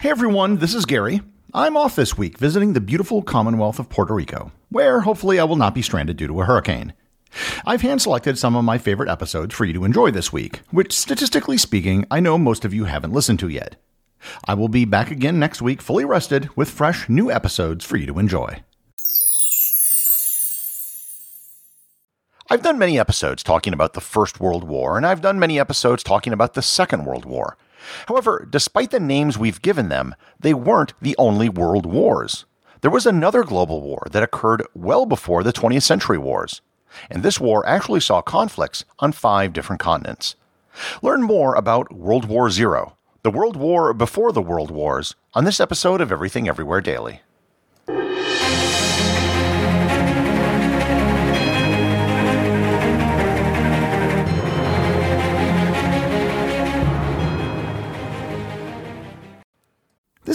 Hey everyone, this is Gary. I'm off this week visiting the beautiful Commonwealth of Puerto Rico, where hopefully I will not be stranded due to a hurricane. I've hand selected some of my favorite episodes for you to enjoy this week, which, statistically speaking, I know most of you haven't listened to yet. I will be back again next week, fully rested, with fresh new episodes for you to enjoy. I've done many episodes talking about the First World War, and I've done many episodes talking about the Second World War. However, despite the names we've given them, they weren't the only world wars. There was another global war that occurred well before the 20th century wars. And this war actually saw conflicts on five different continents. Learn more about World War Zero, the World War before the World Wars, on this episode of Everything Everywhere Daily.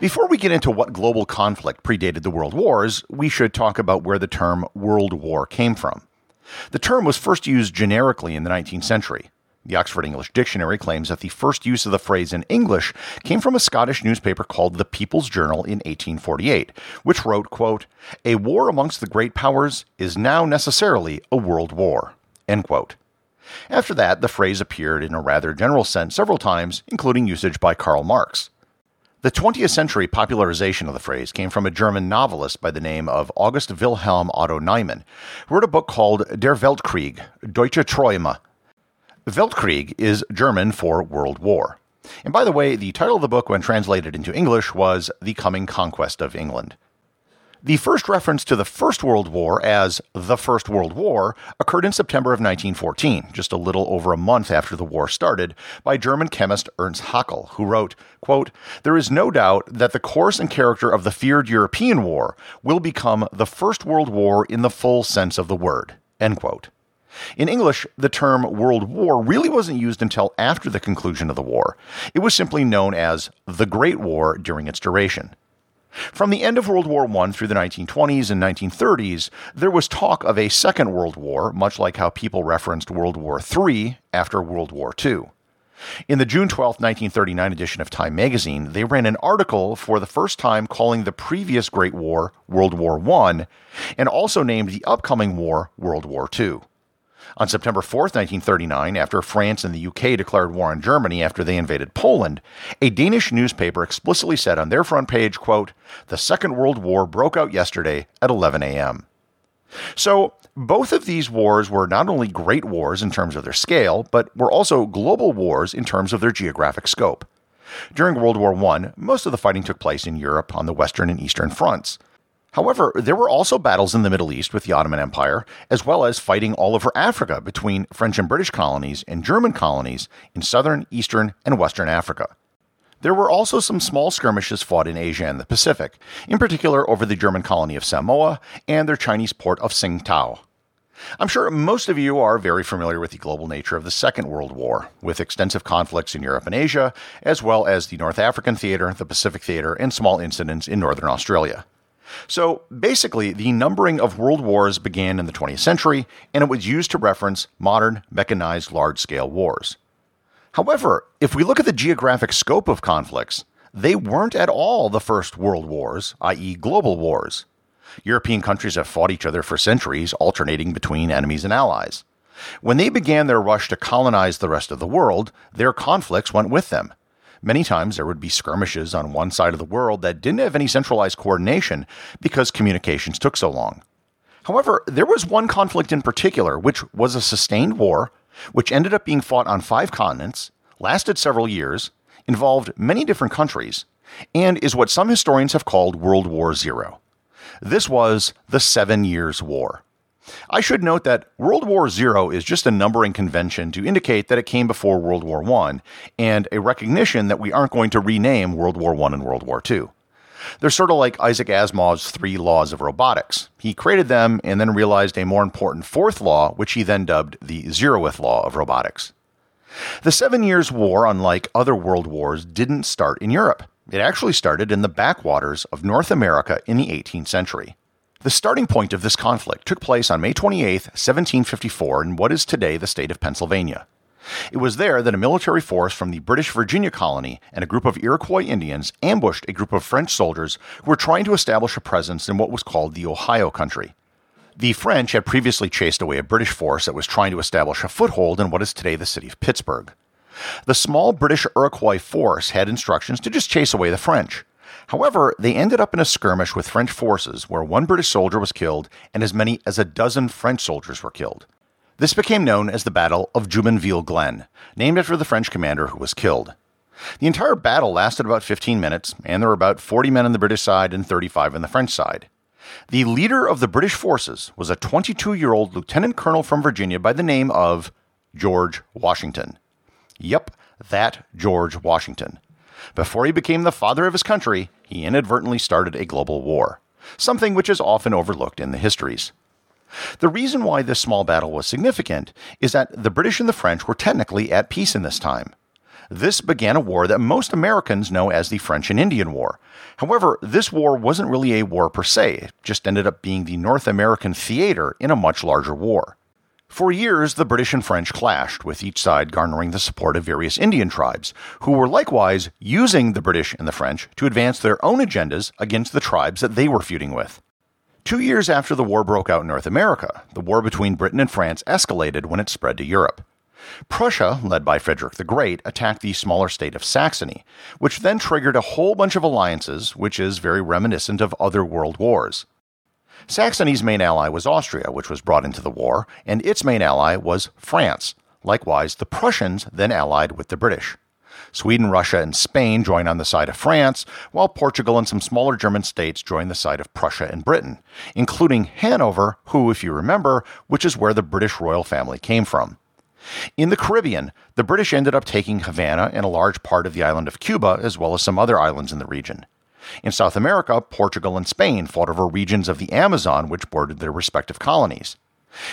Before we get into what global conflict predated the world wars, we should talk about where the term World War came from. The term was first used generically in the 19th century. The Oxford English Dictionary claims that the first use of the phrase in English came from a Scottish newspaper called the People's Journal in 1848, which wrote, quote, A war amongst the great powers is now necessarily a world war. End quote. After that, the phrase appeared in a rather general sense several times, including usage by Karl Marx. The 20th century popularization of the phrase came from a German novelist by the name of August Wilhelm Otto Niemann, who wrote a book called Der Weltkrieg, Deutsche Träume. Weltkrieg is German for World War. And by the way, the title of the book, when translated into English, was The Coming Conquest of England. The first reference to the First World War as the First World War occurred in September of 1914, just a little over a month after the war started, by German chemist Ernst Haeckel, who wrote, quote, There is no doubt that the course and character of the feared European war will become the First World War in the full sense of the word. End quote. In English, the term World War really wasn't used until after the conclusion of the war. It was simply known as the Great War during its duration. From the end of World War I through the 1920s and 1930s, there was talk of a Second World War, much like how people referenced World War III after World War II. In the June 12, 1939 edition of Time magazine, they ran an article for the first time calling the previous Great War World War I and also named the upcoming war World War II. On September 4, 1939, after France and the UK declared war on Germany after they invaded Poland, a Danish newspaper explicitly said on their front page, quote, "The Second World War broke out yesterday at 11 a.m." So, both of these wars were not only great wars in terms of their scale, but were also global wars in terms of their geographic scope. During World War I, most of the fighting took place in Europe on the Western and Eastern fronts. However, there were also battles in the Middle East with the Ottoman Empire, as well as fighting all over Africa between French and British colonies and German colonies in southern, eastern, and western Africa. There were also some small skirmishes fought in Asia and the Pacific, in particular over the German colony of Samoa and their Chinese port of Tsingtao. I'm sure most of you are very familiar with the global nature of the Second World War, with extensive conflicts in Europe and Asia, as well as the North African theater, the Pacific theater, and small incidents in northern Australia. So basically, the numbering of world wars began in the 20th century, and it was used to reference modern, mechanized, large scale wars. However, if we look at the geographic scope of conflicts, they weren't at all the first world wars, i.e., global wars. European countries have fought each other for centuries, alternating between enemies and allies. When they began their rush to colonize the rest of the world, their conflicts went with them. Many times there would be skirmishes on one side of the world that didn't have any centralized coordination because communications took so long. However, there was one conflict in particular, which was a sustained war which ended up being fought on five continents, lasted several years, involved many different countries, and is what some historians have called World War Zero. This was the Seven Years' War. I should note that World War Zero is just a numbering convention to indicate that it came before World War I, and a recognition that we aren't going to rename World War I and World War II. They're sort of like Isaac Asimov's three laws of robotics. He created them and then realized a more important fourth law, which he then dubbed the zeroth law of robotics. The Seven Years' War, unlike other world wars, didn't start in Europe. It actually started in the backwaters of North America in the 18th century. The starting point of this conflict took place on May 28, 1754, in what is today the state of Pennsylvania. It was there that a military force from the British Virginia colony and a group of Iroquois Indians ambushed a group of French soldiers who were trying to establish a presence in what was called the Ohio Country. The French had previously chased away a British force that was trying to establish a foothold in what is today the city of Pittsburgh. The small British Iroquois force had instructions to just chase away the French. However, they ended up in a skirmish with French forces where one British soldier was killed and as many as a dozen French soldiers were killed. This became known as the Battle of Jumonville Glen, named after the French commander who was killed. The entire battle lasted about 15 minutes, and there were about 40 men on the British side and 35 on the French side. The leader of the British forces was a 22 year old lieutenant colonel from Virginia by the name of George Washington. Yep, that George Washington. Before he became the father of his country, he inadvertently started a global war, something which is often overlooked in the histories. The reason why this small battle was significant is that the British and the French were technically at peace in this time. This began a war that most Americans know as the French and Indian War. However, this war wasn't really a war per se, it just ended up being the North American theater in a much larger war. For years, the British and French clashed, with each side garnering the support of various Indian tribes, who were likewise using the British and the French to advance their own agendas against the tribes that they were feuding with. Two years after the war broke out in North America, the war between Britain and France escalated when it spread to Europe. Prussia, led by Frederick the Great, attacked the smaller state of Saxony, which then triggered a whole bunch of alliances, which is very reminiscent of other world wars. Saxony's main ally was Austria, which was brought into the war, and its main ally was France. Likewise, the Prussians then allied with the British. Sweden, Russia, and Spain joined on the side of France, while Portugal and some smaller German states joined the side of Prussia and Britain, including Hanover, who, if you remember, which is where the British royal family came from. In the Caribbean, the British ended up taking Havana and a large part of the island of Cuba, as well as some other islands in the region. In South America, Portugal and Spain fought over regions of the Amazon which bordered their respective colonies.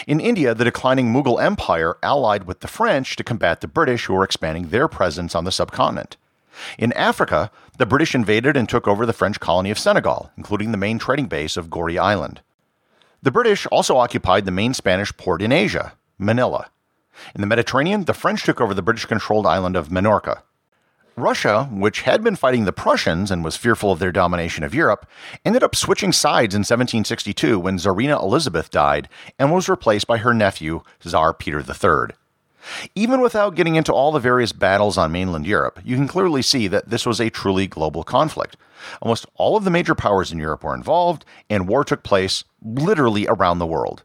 In India, the declining Mughal Empire allied with the French to combat the British who were expanding their presence on the subcontinent. In Africa, the British invaded and took over the French colony of Senegal, including the main trading base of Goree Island. The British also occupied the main Spanish port in Asia, Manila. In the Mediterranean, the French took over the British controlled island of Minorca. Russia, which had been fighting the Prussians and was fearful of their domination of Europe, ended up switching sides in 1762 when Tsarina Elizabeth died and was replaced by her nephew, Tsar Peter III. Even without getting into all the various battles on mainland Europe, you can clearly see that this was a truly global conflict. Almost all of the major powers in Europe were involved, and war took place literally around the world.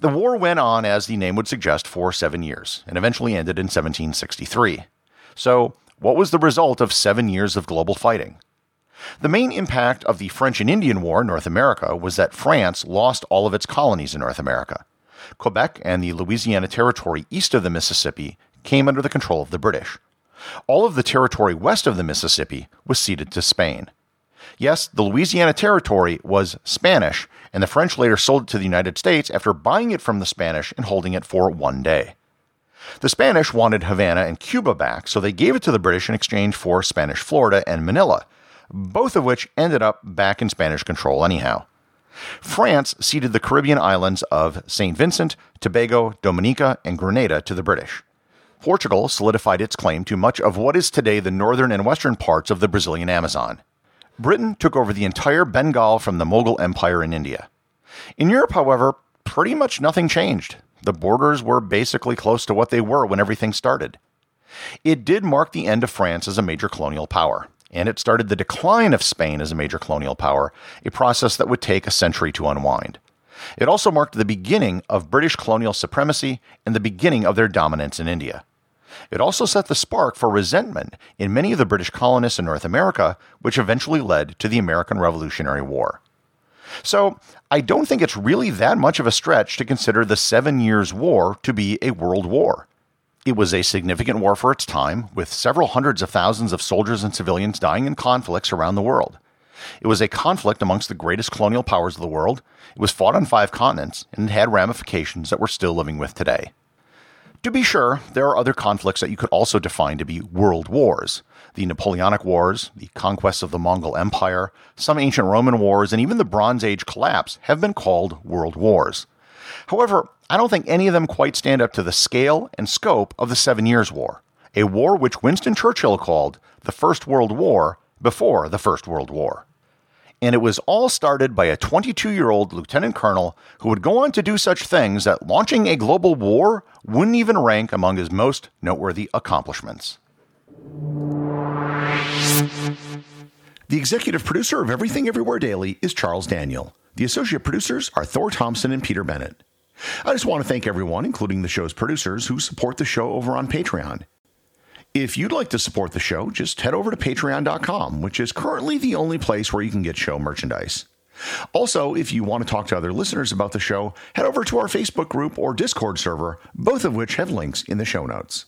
The war went on, as the name would suggest, for seven years, and eventually ended in 1763. So, what was the result of seven years of global fighting? The main impact of the French and Indian War in North America was that France lost all of its colonies in North America. Quebec and the Louisiana Territory east of the Mississippi came under the control of the British. All of the territory west of the Mississippi was ceded to Spain. Yes, the Louisiana Territory was Spanish, and the French later sold it to the United States after buying it from the Spanish and holding it for one day. The Spanish wanted Havana and Cuba back, so they gave it to the British in exchange for Spanish Florida and Manila, both of which ended up back in Spanish control anyhow. France ceded the Caribbean islands of St. Vincent, Tobago, Dominica, and Grenada to the British. Portugal solidified its claim to much of what is today the northern and western parts of the Brazilian Amazon. Britain took over the entire Bengal from the Mughal Empire in India. In Europe, however, pretty much nothing changed the borders were basically close to what they were when everything started. It did mark the end of France as a major colonial power, and it started the decline of Spain as a major colonial power, a process that would take a century to unwind. It also marked the beginning of British colonial supremacy and the beginning of their dominance in India. It also set the spark for resentment in many of the British colonists in North America, which eventually led to the American Revolutionary War. So I don't think it's really that much of a stretch to consider the Seven Years' War to be a world war. It was a significant war for its time, with several hundreds of thousands of soldiers and civilians dying in conflicts around the world. It was a conflict amongst the greatest colonial powers of the world. It was fought on five continents, and it had ramifications that we're still living with today. To be sure, there are other conflicts that you could also define to be world wars the Napoleonic Wars, the conquest of the Mongol Empire, some ancient Roman wars, and even the Bronze Age collapse have been called world wars. However, I don't think any of them quite stand up to the scale and scope of the Seven Years' War, a war which Winston Churchill called the First World War before the First World War. And it was all started by a 22 year old lieutenant colonel who would go on to do such things that launching a global war wouldn't even rank among his most noteworthy accomplishments. The executive producer of Everything Everywhere Daily is Charles Daniel. The associate producers are Thor Thompson and Peter Bennett. I just want to thank everyone, including the show's producers, who support the show over on Patreon. If you'd like to support the show, just head over to patreon.com, which is currently the only place where you can get show merchandise. Also, if you want to talk to other listeners about the show, head over to our Facebook group or Discord server, both of which have links in the show notes.